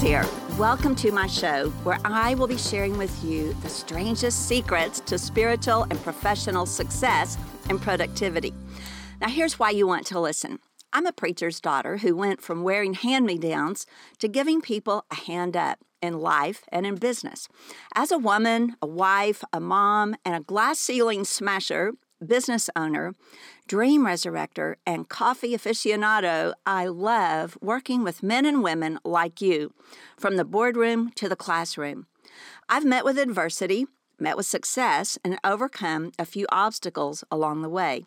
Here. Welcome to my show where I will be sharing with you the strangest secrets to spiritual and professional success and productivity. Now, here's why you want to listen. I'm a preacher's daughter who went from wearing hand me downs to giving people a hand up in life and in business. As a woman, a wife, a mom, and a glass ceiling smasher, business owner, dream resurrector, and coffee aficionado, I love working with men and women like you, from the boardroom to the classroom. I've met with adversity, met with success, and overcome a few obstacles along the way.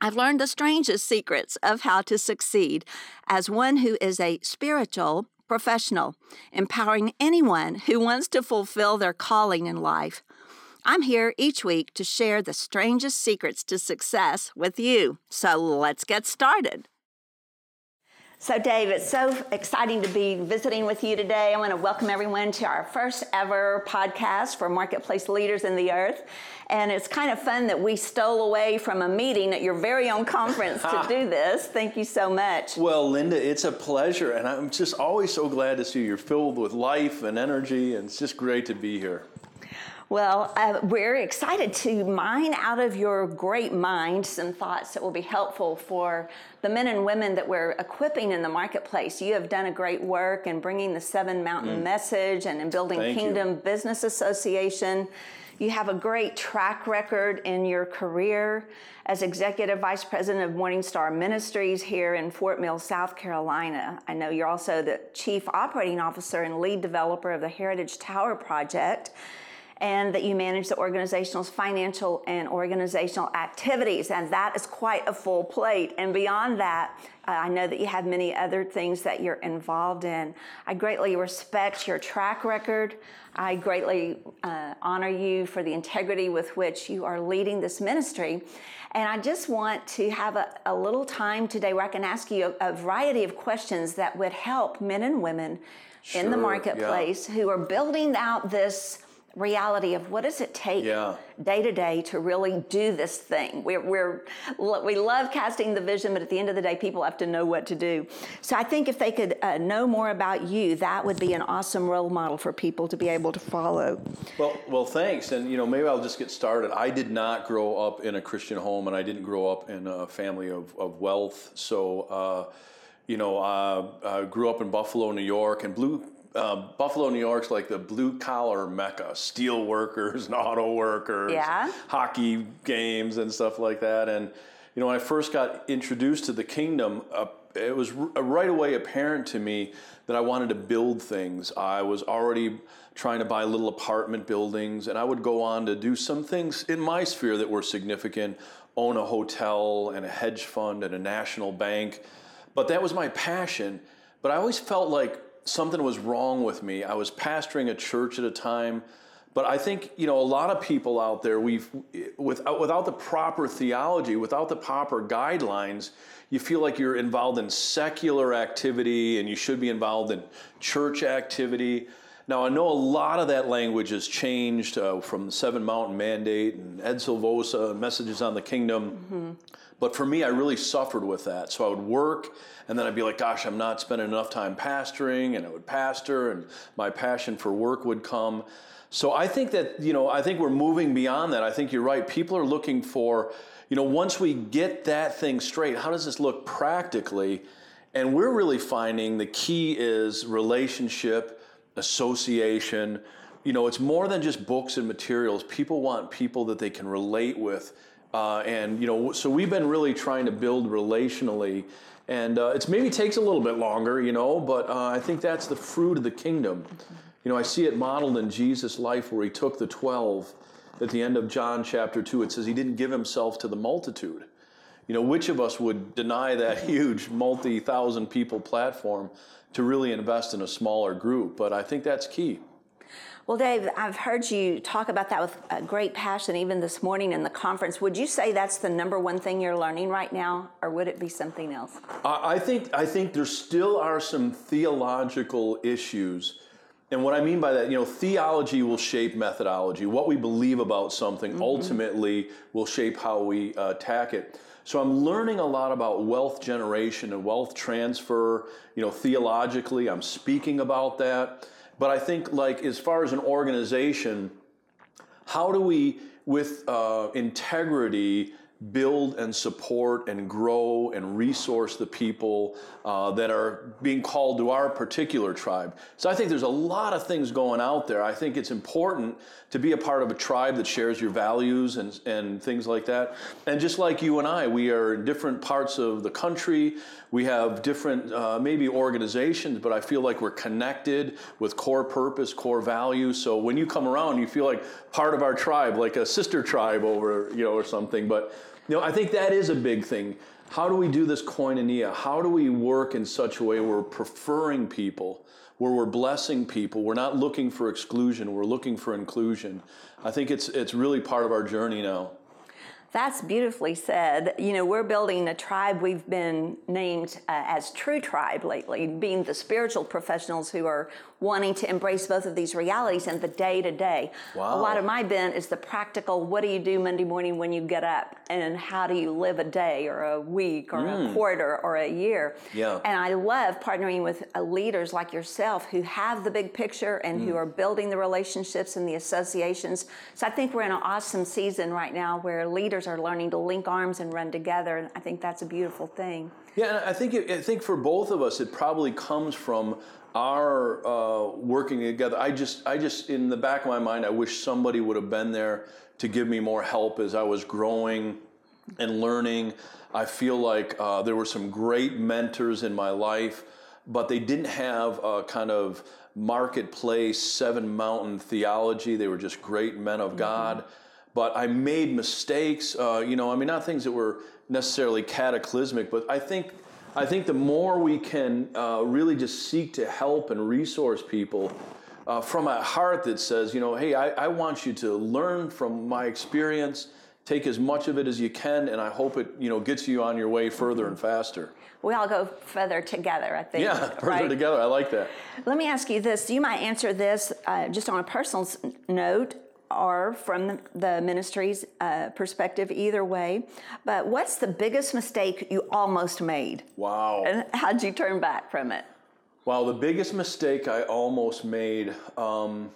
I've learned the strangest secrets of how to succeed as one who is a spiritual professional, empowering anyone who wants to fulfill their calling in life. I'm here each week to share the strangest secrets to success with you. So let's get started. So, Dave, it's so exciting to be visiting with you today. I want to welcome everyone to our first ever podcast for marketplace leaders in the earth. And it's kind of fun that we stole away from a meeting at your very own conference to do this. Thank you so much. Well, Linda, it's a pleasure. And I'm just always so glad to see you. You're filled with life and energy, and it's just great to be here. Well, uh, we're excited to mine out of your great mind some thoughts that will be helpful for the men and women that we're equipping in the marketplace. You have done a great work in bringing the Seven Mountain mm. message and in building Thank Kingdom you. Business Association. You have a great track record in your career as Executive Vice President of Morningstar Ministries here in Fort Mill, South Carolina. I know you're also the Chief Operating Officer and lead developer of the Heritage Tower Project and that you manage the organizational's financial and organizational activities. And that is quite a full plate. And beyond that, uh, I know that you have many other things that you're involved in. I greatly respect your track record. I greatly uh, honor you for the integrity with which you are leading this ministry. And I just want to have a, a little time today where I can ask you a, a variety of questions that would help men and women sure, in the marketplace yeah. who are building out this reality of what does it take day to day to really do this thing. We're, we're, we love casting the vision, but at the end of the day, people have to know what to do. So I think if they could uh, know more about you, that would be an awesome role model for people to be able to follow. Well, well, thanks. And you know, maybe I'll just get started. I did not grow up in a Christian home, and I didn't grow up in a family of, of wealth. So. Uh, you know, uh, I grew up in Buffalo, New York, and blue uh, Buffalo, New York's like the blue collar mecca, steel workers and auto workers, yeah. hockey games and stuff like that. And you know, when I first got introduced to the kingdom, uh, it was r- right away apparent to me that I wanted to build things. I was already trying to buy little apartment buildings, and I would go on to do some things in my sphere that were significant own a hotel and a hedge fund and a national bank. But that was my passion. But I always felt like something was wrong with me. I was pastoring a church at a time, but I think you know a lot of people out there we've without without the proper theology, without the proper guidelines, you feel like you're involved in secular activity and you should be involved in church activity. Now, I know a lot of that language has changed uh, from the Seven Mountain Mandate and Ed Silvoso, Messages on the Kingdom. Mm-hmm. But for me, I really suffered with that. So I would work, and then I'd be like, gosh, I'm not spending enough time pastoring, and I would pastor, and my passion for work would come. So I think that, you know, I think we're moving beyond that. I think you're right. People are looking for, you know, once we get that thing straight, how does this look practically? And we're really finding the key is relationship, association. You know, it's more than just books and materials. People want people that they can relate with uh, and you know, so we've been really trying to build relationally, and uh, it's maybe takes a little bit longer, you know, but uh, I think that's the fruit of the kingdom. You know, I see it modeled in Jesus' life where he took the twelve. At the end of John chapter two, it says he didn't give himself to the multitude. You know, which of us would deny that huge multi-thousand people platform to really invest in a smaller group? But I think that's key. Well, Dave, I've heard you talk about that with great passion even this morning in the conference. Would you say that's the number one thing you're learning right now, or would it be something else? I think I think there still are some theological issues. And what I mean by that, you know, theology will shape methodology. What we believe about something mm-hmm. ultimately will shape how we uh, attack it. So I'm learning a lot about wealth generation and wealth transfer. You know, theologically, I'm speaking about that. But I think, like, as far as an organization, how do we, with uh, integrity, build and support and grow and resource the people uh, that are being called to our particular tribe. So I think there's a lot of things going out there. I think it's important to be a part of a tribe that shares your values and, and things like that. And just like you and I, we are in different parts of the country. We have different, uh, maybe organizations, but I feel like we're connected with core purpose, core values. So when you come around, you feel like part of our tribe, like a sister tribe over, you know, or something. But you know, I think that is a big thing. How do we do this koinonia? How do we work in such a way where we're preferring people, where we're blessing people? We're not looking for exclusion, we're looking for inclusion. I think it's, it's really part of our journey now. That's beautifully said. You know, we're building a tribe. We've been named uh, as True Tribe lately, being the spiritual professionals who are wanting to embrace both of these realities in the day to day. A lot of my bent is the practical what do you do Monday morning when you get up and how do you live a day or a week or mm. a quarter or a year. Yeah. And I love partnering with uh, leaders like yourself who have the big picture and mm. who are building the relationships and the associations. So I think we're in an awesome season right now where leaders are learning to link arms and run together. And I think that's a beautiful thing. Yeah, I think it, I think for both of us, it probably comes from our uh, working together. I just, I just, in the back of my mind, I wish somebody would have been there to give me more help as I was growing and learning. I feel like uh, there were some great mentors in my life, but they didn't have a kind of marketplace seven mountain theology. They were just great men of mm-hmm. God. But I made mistakes. Uh, you know, I mean, not things that were necessarily cataclysmic, but I think I think the more we can uh, really just seek to help and resource people uh, from a heart that says, you know, hey, I, I, want you to learn from my experience, take as much of it as you can, and I hope it, you know, gets you on your way further and faster. We all go further together, I think. Yeah, further right? together. I like that. Let me ask you this. You might answer this uh, just on a personal note are from the ministry's uh, perspective either way. But what's the biggest mistake you almost made? Wow. And how'd you turn back from it? Wow, the biggest mistake I almost made. Um,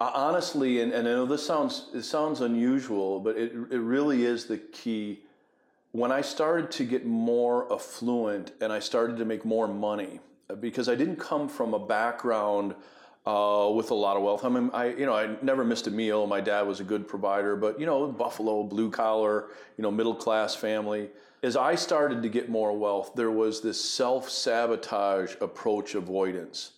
honestly, and, and I know this sounds it sounds unusual, but it it really is the key. When I started to get more affluent and I started to make more money, because I didn't come from a background uh, with a lot of wealth. I mean, I you know I never missed a meal. My dad was a good provider, but you know Buffalo, blue collar, you know middle class family. As I started to get more wealth, there was this self sabotage approach avoidance,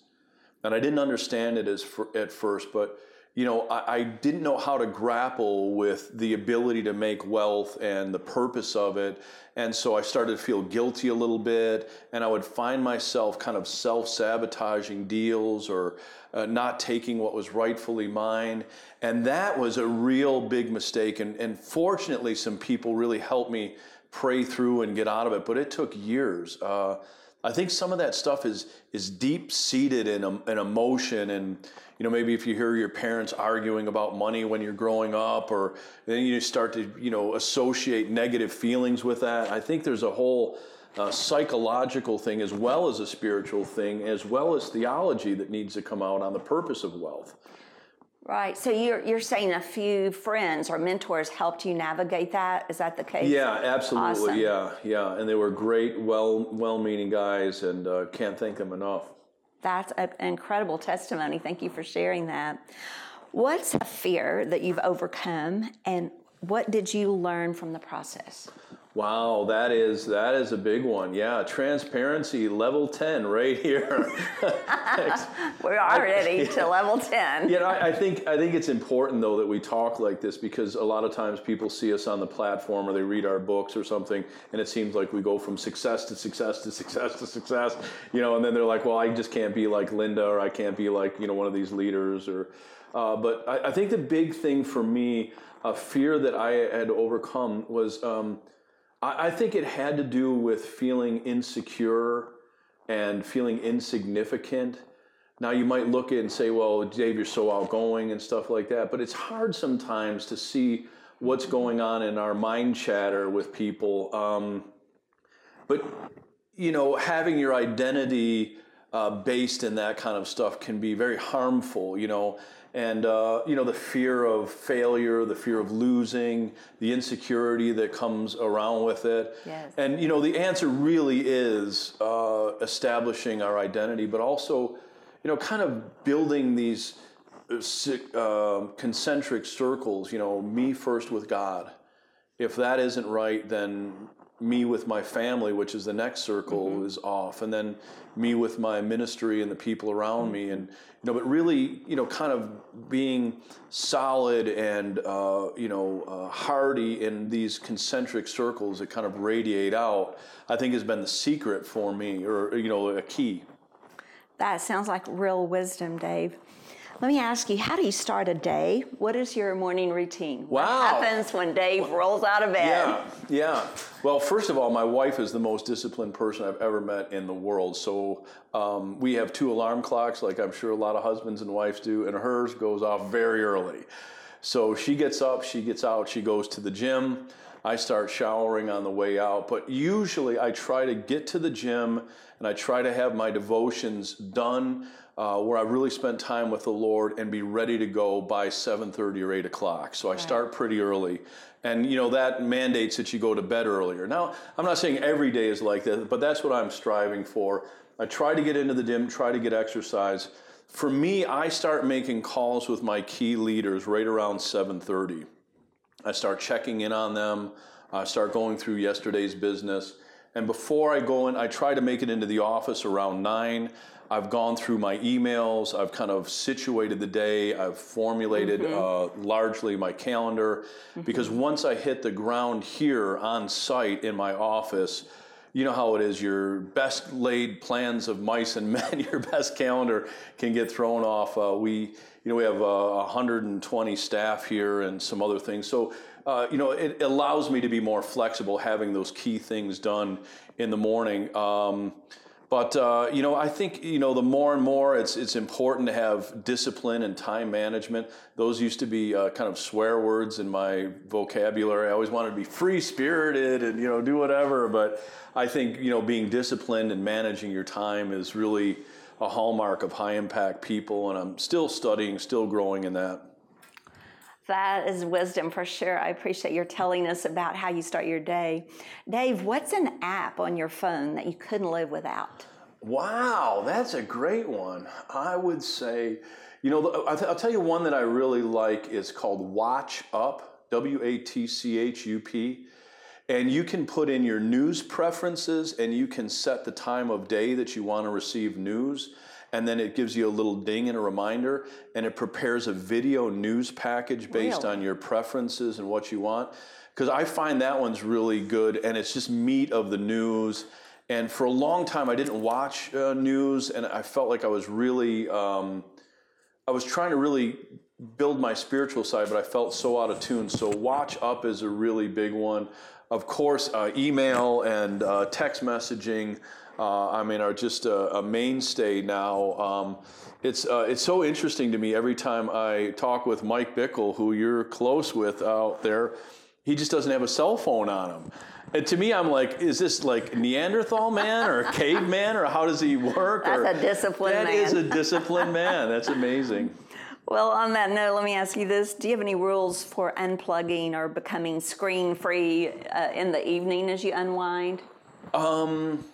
and I didn't understand it as for, at first, but you know, I, I, didn't know how to grapple with the ability to make wealth and the purpose of it. And so I started to feel guilty a little bit, and I would find myself kind of self sabotaging deals or uh, not taking what was rightfully mine. And that was a real big mistake. And, and fortunately, some people really helped me pray through and get out of it, but it took years. Uh, I think some of that stuff is is deep seated in, in emotion and you know maybe if you hear your parents arguing about money when you're growing up or then you start to you know associate negative feelings with that. I think there's a whole uh, psychological thing as well as a spiritual thing as well as theology that needs to come out on the purpose of wealth. Right. So you're you're saying a few friends or mentors helped you navigate that? Is that the case? Yeah, absolutely. Awesome. Yeah, yeah. And they were great, well well-meaning guys, and uh, can't thank them enough. That's an incredible testimony. Thank you for sharing that. What's a fear that you've overcome, and what did you learn from the process? Wow, that is that is a big one. Yeah, transparency level ten right here. We're already to level ten. Yeah, I, I, think I think it's important though that we talk like this because a lot of times people see us on the platform or they read our books or something, and it seems like we go from success to success to success to success, you know, and then they're like, well, I just can't be like Linda or I can't be like you know one of these leaders or. Uh, but I, I, think the big thing for me, a fear that I had overcome was. Um, I, think it had to do with feeling insecure and feeling insignificant. Now you might look at and say, well, Dave, you're so outgoing and stuff like that, but it's hard sometimes to see what's going on in our mind chatter with people. Um, but you know, having your identity uh, based in that kind of stuff can be very harmful. You know, and uh, you know the fear of failure, the fear of losing, the insecurity that comes around with it. Yes. And you know the answer really is uh, establishing our identity, but also, you know, kind of building these uh, concentric circles. You know, me first with God. If that isn't right, then me with my family, which is the next circle, mm-hmm. is off, and then me with my ministry and the people around mm-hmm. me, and you know, but really, you know, kind of being solid and uh, you know uh, hardy in these concentric circles that kind of radiate out, I think has been the secret for me, or you know, a key. That sounds like real wisdom, Dave. Let me ask you, how do you start a day? What is your morning routine? Wow. What happens when Dave rolls out of bed? Yeah, yeah. Well, first of all, my wife is the most disciplined person I've ever met in the world. So um, we have two alarm clocks, like I'm sure a lot of husbands and wives do, and hers goes off very early. So she gets up, she gets out, she goes to the gym. I start showering on the way out, but usually I try to get to the gym and I try to have my devotions done uh, where I really spent time with the Lord and be ready to go by 7:30 or 8 o'clock. So I right. start pretty early, and you know that mandates that you go to bed earlier. Now I'm not saying every day is like that, but that's what I'm striving for. I try to get into the gym, try to get exercise. For me, I start making calls with my key leaders right around 7:30. I start checking in on them. I start going through yesterday's business. And before I go in, I try to make it into the office around nine. I've gone through my emails. I've kind of situated the day. I've formulated mm-hmm. uh, largely my calendar mm-hmm. because once I hit the ground here on site in my office, you know how it is. Your best laid plans of mice and men, your best calendar can get thrown off. Uh, we, you know, we have uh, 120 staff here and some other things. So, uh, you know, it allows me to be more flexible, having those key things done in the morning. Um, but uh, you know, I think you know the more and more it's it's important to have discipline and time management. Those used to be uh, kind of swear words in my vocabulary. I always wanted to be free spirited and you know do whatever. But I think you know being disciplined and managing your time is really a hallmark of high impact people. And I'm still studying, still growing in that. That is wisdom for sure. I appreciate your telling us about how you start your day. Dave, what's an app on your phone that you couldn't live without? Wow, that's a great one. I would say, you know, I'll tell you one that I really like is called Watch Up, W A T C H U P. And you can put in your news preferences and you can set the time of day that you want to receive news and then it gives you a little ding and a reminder, and it prepares a video news package based really? on your preferences and what you want. Because I find that one's really good, and it's just meat of the news. And for a long time, I didn't watch uh, news, and I felt like I was really, um, I was trying to really build my spiritual side, but I felt so out of tune. So, Watch Up is a really big one. Of course, uh, email and uh, text messaging uh, I mean, are just a, a mainstay now. Um, it's uh, it's so interesting to me every time I talk with Mike Bickle, who you're close with out there. He just doesn't have a cell phone on him. And to me, I'm like, is this like Neanderthal man or a caveman or how does he work? That's or, a disciplined that man. That is a disciplined man. That's amazing. Well, on that note, let me ask you this: Do you have any rules for unplugging or becoming screen-free uh, in the evening as you unwind? Um,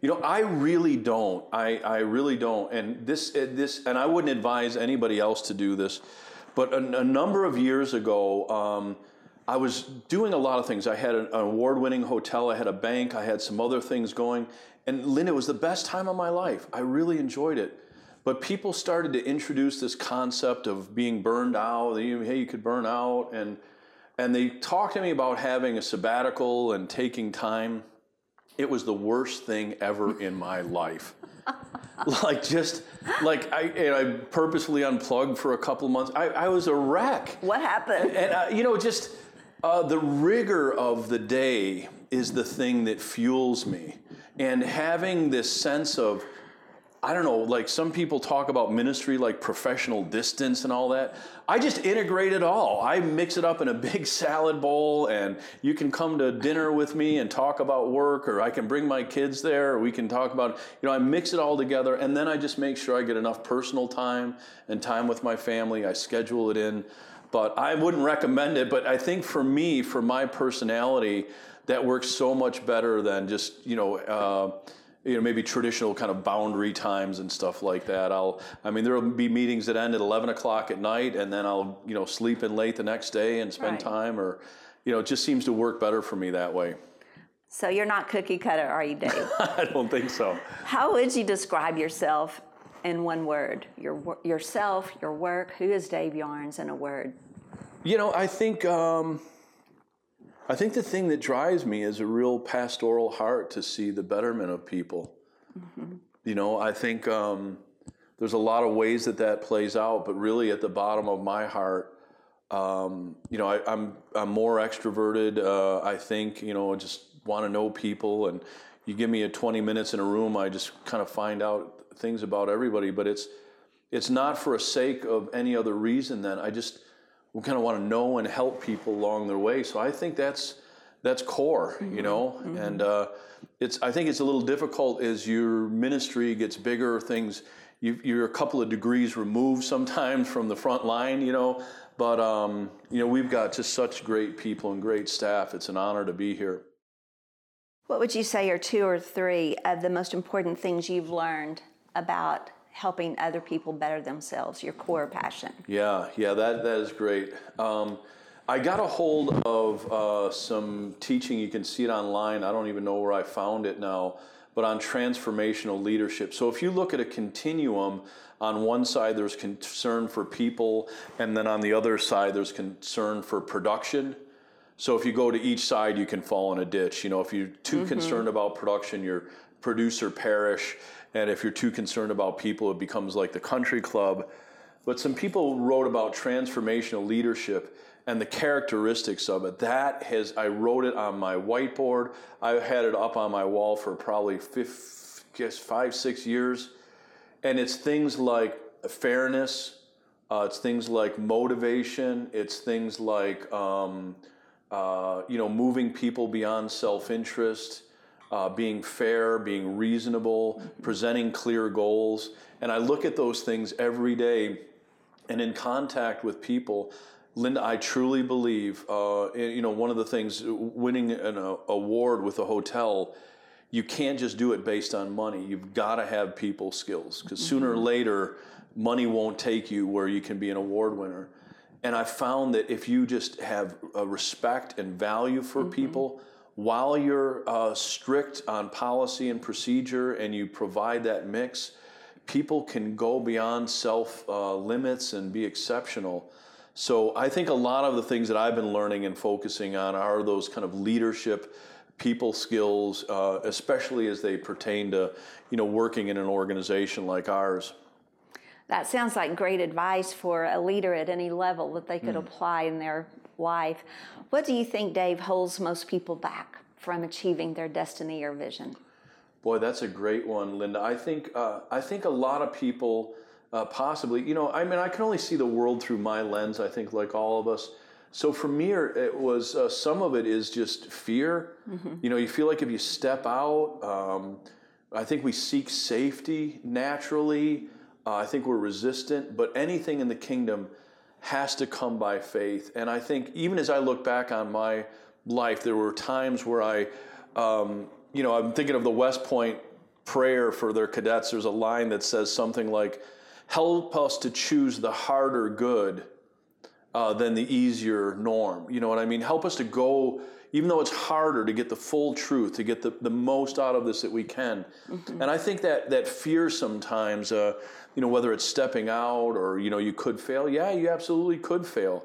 you know, I really don't. I, I really don't. And this, uh, this, and I wouldn't advise anybody else to do this. But a, a number of years ago, um, I was doing a lot of things. I had an, an award-winning hotel. I had a bank. I had some other things going. And Linda, it was the best time of my life. I really enjoyed it. But people started to introduce this concept of being burned out. Hey, you could burn out, and and they talked to me about having a sabbatical and taking time. It was the worst thing ever in my life. like just like I, and I purposefully unplugged for a couple months. I, I was a wreck. What happened? And uh, you know, just uh, the rigor of the day is the thing that fuels me, and having this sense of I don't know, like some people talk about ministry like professional distance and all that. I just integrate it all. I mix it up in a big salad bowl, and you can come to dinner with me and talk about work, or I can bring my kids there, or we can talk about, you know, I mix it all together, and then I just make sure I get enough personal time and time with my family. I schedule it in. But I wouldn't recommend it, but I think for me, for my personality, that works so much better than just, you know, uh, you know, maybe traditional kind of boundary times and stuff like that. I'll, I mean, there will be meetings that end at 11 o'clock at night, and then I'll, you know, sleep in late the next day and spend Right. time, or, you know, it just seems to work better for me that way. So you're not cookie cutter, are you, Dave? I don't think so. How would you describe yourself in one word? Your yourself, your work. Who is Dave Yarnes in a word? You know, I think, um, I think the thing that drives me is a real pastoral heart to see the betterment of people. You know, I think um, there's a lot of ways that that plays out, but really at the bottom of my heart, um, you know, I, I'm I'm more extroverted. Uh, I think you know, I just want to know people, and you give me a 20 minutes in a room, I just kind of find out things about everybody. But it's it's not for a sake of any other reason than I just kind of want to know and help people along their way. So I think that's that's core, you know, and uh, it's I think it's a little difficult as your ministry gets bigger. Things you, you're a couple of degrees removed sometimes from the front line, you know. But um, you know we've got just such great people and great staff. It's an honor to be here. What would you say are two or three of the most important things you've learned about helping other people better themselves, your core passion? Yeah, yeah, that that is great. Um, I got a hold of uh, some teaching. You can see it online. I don't even know where I found it now, but on transformational leadership. So if you look at a continuum, on one side there's concern for people, and then on the other side there's concern for production. So if you go to each side, you can fall in a ditch. You know, if you're too concerned about production, your producer perish, and if you're too concerned about people, it becomes like the country club. But some people wrote about transformational leadership and the characteristics of it. That has I wrote it on my whiteboard. I've had it up on my wall for probably guess five, six years. And it's things like fairness, uh, it's things like motivation, it's things like um, uh, you know moving people beyond self-interest, uh, being fair, being reasonable, presenting clear goals. And I look at those things every day, and in contact with people. Linda, I truly believe, uh, you know, one of the things, winning an uh, award with a hotel, you can't just do it based on money. You've got to have people skills because sooner or later, money won't take you where you can be an award winner. And I found that if you just have a respect and value for people, while you're uh, strict on policy and procedure and you provide that mix, people can go beyond self uh, limits and be exceptional. So I think a lot of the things that I've been learning and focusing on are those kind of leadership, people skills, uh, especially as they pertain to, you know, working in an organization like ours. That sounds like great advice for a leader at any level that they could apply in their life. What do you think, Dave, holds most people back from achieving their destiny or vision? Boy, that's a great one, Linda. I think uh, I think a lot of people uh, possibly, you know, I mean, I can only see the world through my lens. I think, like all of us. So for me, it was uh, some of it is just fear. You know, you feel like if you step out, um, I think we seek safety naturally. Uh, I think we're resistant, but anything in the kingdom has to come by faith. And I think even as I look back on my life, there were times where I, um, you know, I'm thinking of the West Point prayer for their cadets. There's a line that says something like, "Help us to choose the harder good." uh, than the easier norm. You know what I mean? Help us to go, even though it's harder to get the full truth, to get the, the most out of this that we can. And I think that that fear sometimes, uh, you know, whether it's stepping out or you know you could fail. Yeah, you absolutely could fail,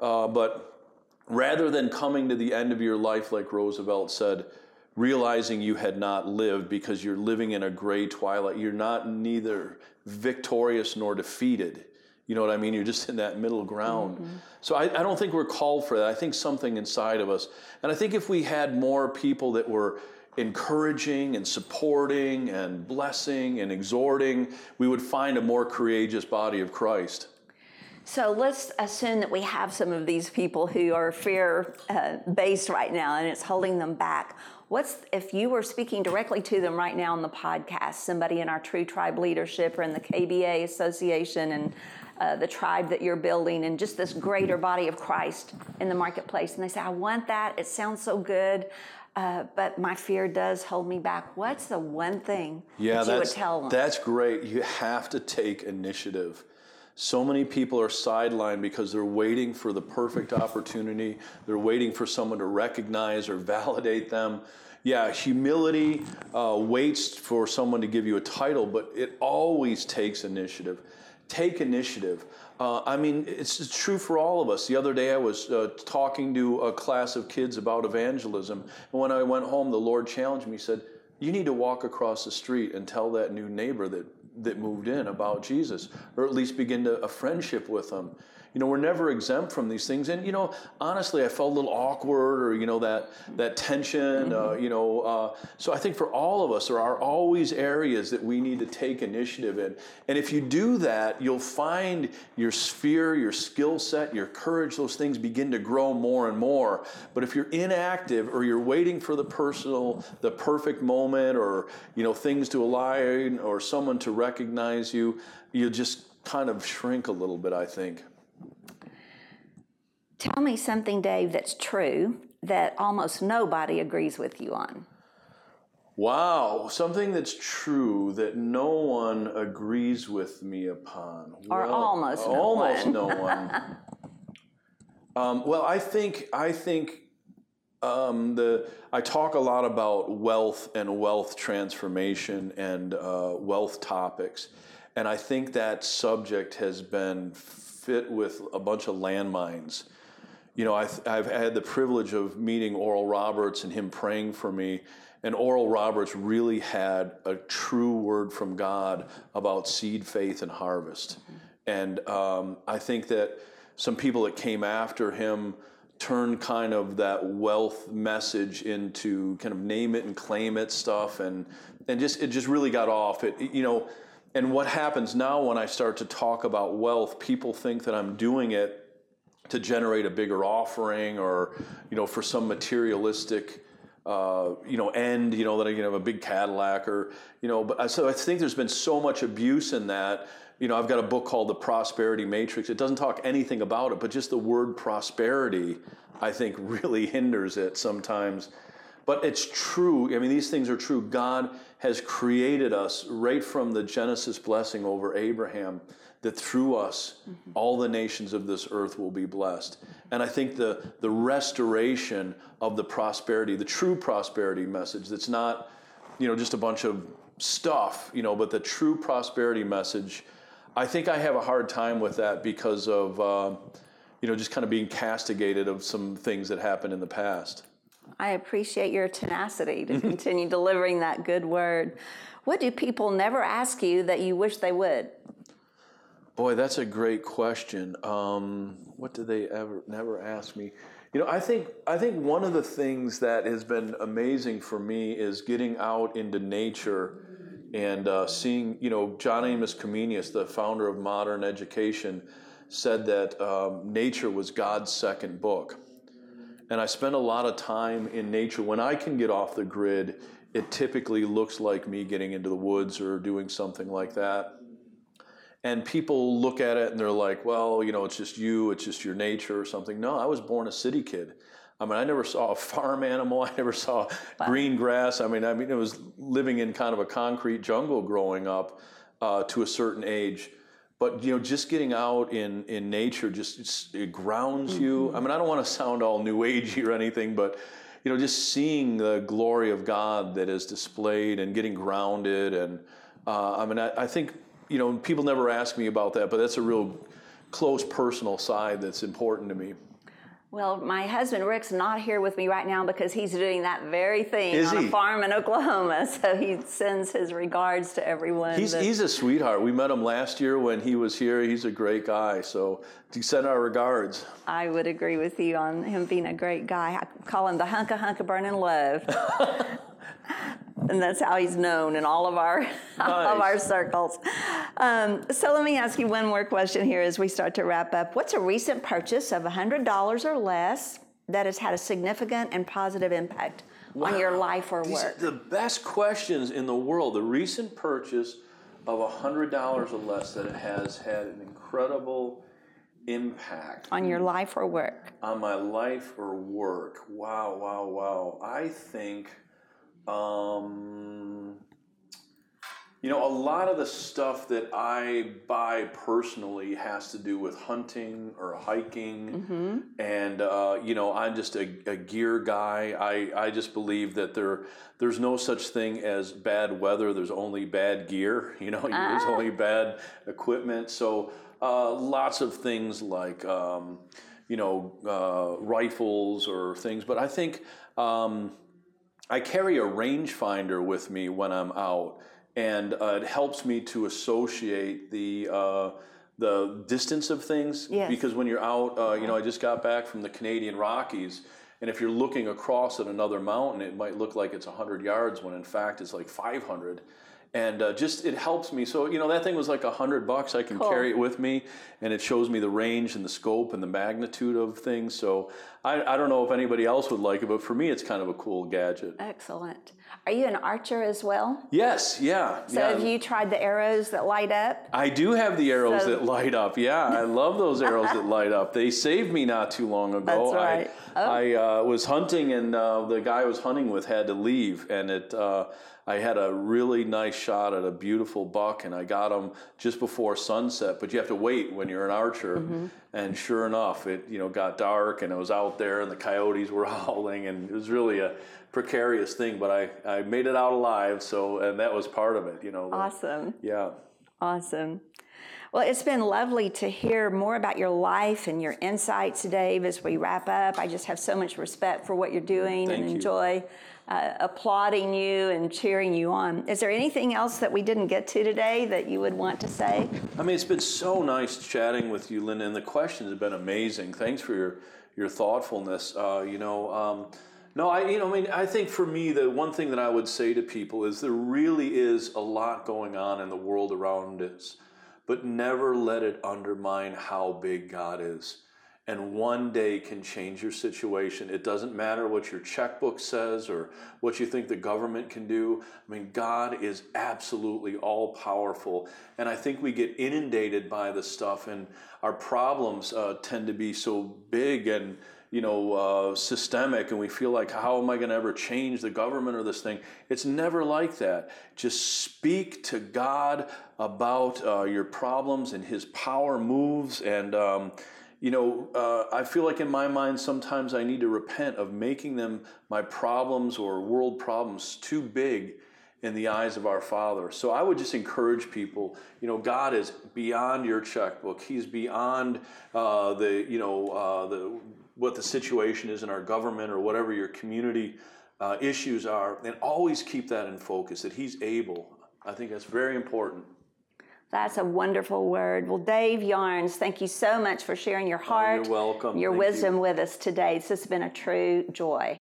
uh, but rather than coming to the end of your life, like Roosevelt said. Realizing you had not lived because you're living in a gray twilight. You're not neither victorious nor defeated You know what I mean? You're just in that middle ground. Mm-hmm. So I, I, don't think we're called for that. I think something inside of us. And I think if we had more people that were encouraging and supporting and blessing and exhorting, we would find a more courageous body of Christ. So let's assume that we have some of these people who are fear uh, based right now and it's holding them back. What's if you were speaking directly to them right now on the podcast, somebody in our True Tribe leadership or in the KBA Association and uh, the tribe that you're building and just this greater body of Christ in the marketplace, and they say, I want that, it sounds so good. Uh, but my fear does hold me back. What's the one thing yeah, that you would tell them? That's great. You have to take initiative. So many people are sidelined because they're waiting for the perfect opportunity. They're waiting for someone to recognize or validate them. Yeah, humility uh, waits for someone to give you a title, but it always takes initiative. Take initiative. Uh, I mean, it's, true for all of us. The other day I was uh, talking to a class of kids about evangelism, and when I went home, the Lord challenged me. He said, You need to walk across the street and tell that new neighbor that that moved in about Jesus, or at least begin to, a friendship with them. You know, we're never exempt from these things. And, you know, honestly, I felt a little awkward or, you know, that, that tension, uh, mm-hmm. you know. Uh, so I think for all of us, there are always areas that we need to take initiative in. And if you do that, you'll find your sphere, your skill set, your courage, those things begin to grow more and more. But if you're inactive or you're waiting for the personal, the perfect moment or, you know, things to align or someone to recognize you, you'll just kind of shrink a little bit, I think. Tell me something, Dave, that's true that almost nobody agrees with you on. Wow, something that's true that no one agrees with me upon. Or well, almost no almost one. no one. um, well, I think I think um, the I talk a lot about wealth and wealth transformation and uh, wealth topics, and I think that subject has been fit with a bunch of landmines you know, I, have had the privilege of meeting Oral Roberts and him praying for me. And Oral Roberts really had a true word from God about seed, faith, and harvest. Mm-hmm. And um, I think that some people that came after him turned kind of that wealth message into kind of name it and claim it stuff, and and just it just really got off. It you know, and what happens now when I start to talk about wealth, people think that I'm doing it to generate a bigger offering or you know for some materialistic uh, you know end you know that I can have a big Cadillac or you know but so I think there's been so much abuse in that. You know I've got a book called the Prosperity Matrix. It doesn't talk anything about it but just the word prosperity I think really hinders it sometimes. But it's true. I mean these things are true. God has created us right from the Genesis blessing over Abraham that through us mm-hmm. all the nations of this earth will be blessed. And I think the, the restoration of the prosperity, the true prosperity message that's not, you know, just a bunch of stuff, you know, but the true prosperity message, I think I have a hard time with that because of, uh, you know, just kind of being castigated of some things that happened in the past. I appreciate your tenacity to continue delivering that good word. What do people never ask you that you wish they would? Boy, that's a great question. Um, what do they ever never ask me? You know, I think I think one of the things that has been amazing for me is getting out into nature and uh, seeing. You know, John Amos Comenius, the founder of modern education, said that um, nature was God's second book. And I spend a lot of time in nature. When I can get off the grid, it typically looks like me getting into the woods or doing something like that and people look at it and they're like, well, you know, it's just you, it's just your nature or something. No, I was born a city kid. I mean, I never saw a farm animal. I never saw wow. green grass. I mean, I mean, it was living in kind of a concrete jungle growing up uh, to a certain age. But you know, just getting out in in nature just it grounds mm-hmm. you. I mean, I don't want to sound all new agey or anything, but you know, just seeing the glory of God that is displayed and getting grounded and uh, I mean, I, I think you know, people never ask me about that, but that's a real close personal side that's important to me. Well, my husband Rick's not here with me right now because he's doing that very thing Is on he? a farm in Oklahoma. So he sends his regards to everyone. He's, that- he's a sweetheart. We met him last year when he was here. He's a great guy. So to send our regards. I would agree with you on him being a great guy. I call him the hunka hunka burning love. and that's how he's known in all of our all of our circles. Um, so let me ask you one more question here as we start to wrap up. What's a recent purchase of hundred dollars or less that has had a significant and positive impact on your life or These are work? the best questions in the world. The recent purchase of $100 or less that has had an incredible impact On your life or work? on my life or work. Wow, wow, wow. I think, um, you know, a lot of the stuff that I buy personally has to do with hunting or hiking. And, uh, you know, I'm just a, a gear guy. I, I just believe that there there's no such thing as bad weather. There's only bad gear. You know, there's only bad equipment. So uh, lots of things like, um, you know, uh, rifles or things. But I think um, I carry a rangefinder with me when I'm out, and uh, it helps me to associate the uh, the distance of things. Yes. Because when you're out, uh, you know, I just got back from the Canadian Rockies, and if you're looking across at another mountain, it might look like it's 100 yards when in fact it's like 500. And uh, just it helps me. So you know that thing was like a hundred bucks. I can Cool. carry it with me, and it shows me the range and the scope and the magnitude of things. So I, I don't know if anybody else would like it, but for me, it's kind of a cool gadget. Excellent. Are you an archer as well? Yes, yeah. So yeah. have you tried the arrows that light up? I do have the arrows So- that light up. Yeah, I love those arrows that light up. They saved me not too long ago. That's right. Oh. I, I uh, was hunting, and uh, the guy I was hunting with had to leave, and it. I had a really nice shot at a beautiful buck, and I got him just before sunset. But you have to wait when you're an archer. Mm-hmm. And sure enough, it you know got dark, and I was out there, and the coyotes were howling, and it was really a precarious thing. But I, I made it out alive, so and that was part of it. You know. the- Awesome. Yeah. Awesome. Well, it's been lovely to hear more about your life and your insights, Dave, as we wrap up. I just have so much respect for what you're doing Thank and you. enjoy uh, applauding you and cheering you on. Is there anything else that we didn't get to today that you would want to say? I mean, it's been so nice chatting with you, Linda, and the questions have been amazing. Thanks for your your thoughtfulness. Uh, you know, um, no, I you know, I mean, I think for me, the one thing that I would say to people is there really is a lot going on in the world around us, but never let it undermine how big God is. And one day can change your situation. It doesn't matter what your checkbook says or what you think the government can do. I mean, God is absolutely all powerful. And I think we get inundated by this stuff, and our problems uh, tend to be so big and you know, uh, systemic, and we feel like, how am I going to ever change the government or this thing? It's never like that. Just speak to God about uh, your problems, and His power moves. And um, you know, uh, I feel like in my mind sometimes I need to repent of making them my problems or world problems too big in the eyes of our Father. So I would just encourage people, you know, God is beyond your checkbook. He's beyond uh, the, you know, uh, the what the situation is in our government or whatever your community uh, issues are, and always keep that in focus. That He's able. I think that's very important. That's a wonderful word. Well, Dave Yarnes, thank you so much for sharing your oh, heart, Oh, welcome. your Thank you. wisdom with us today. This has been a true joy.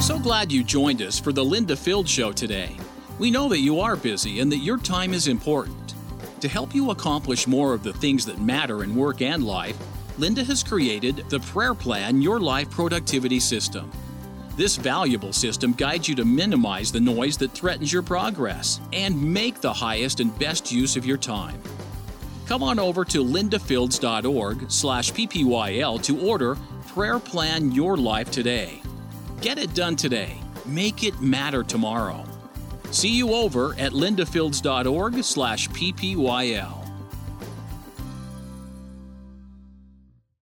So glad you joined us for the Linda Field Show today. We know that you are busy and that your time is important. To help you accomplish more of the things that matter in work and life, Linda has created the Prayer Plan Your Life Productivity System. This valuable system guides you to minimize the noise that threatens your progress and make the highest and best use of your time. Come on over to lindafields.org slash ppyl to order Prayer Plan Your Life today. Get it done today. Make it matter tomorrow. See you over at lindafields.org slash ppyl.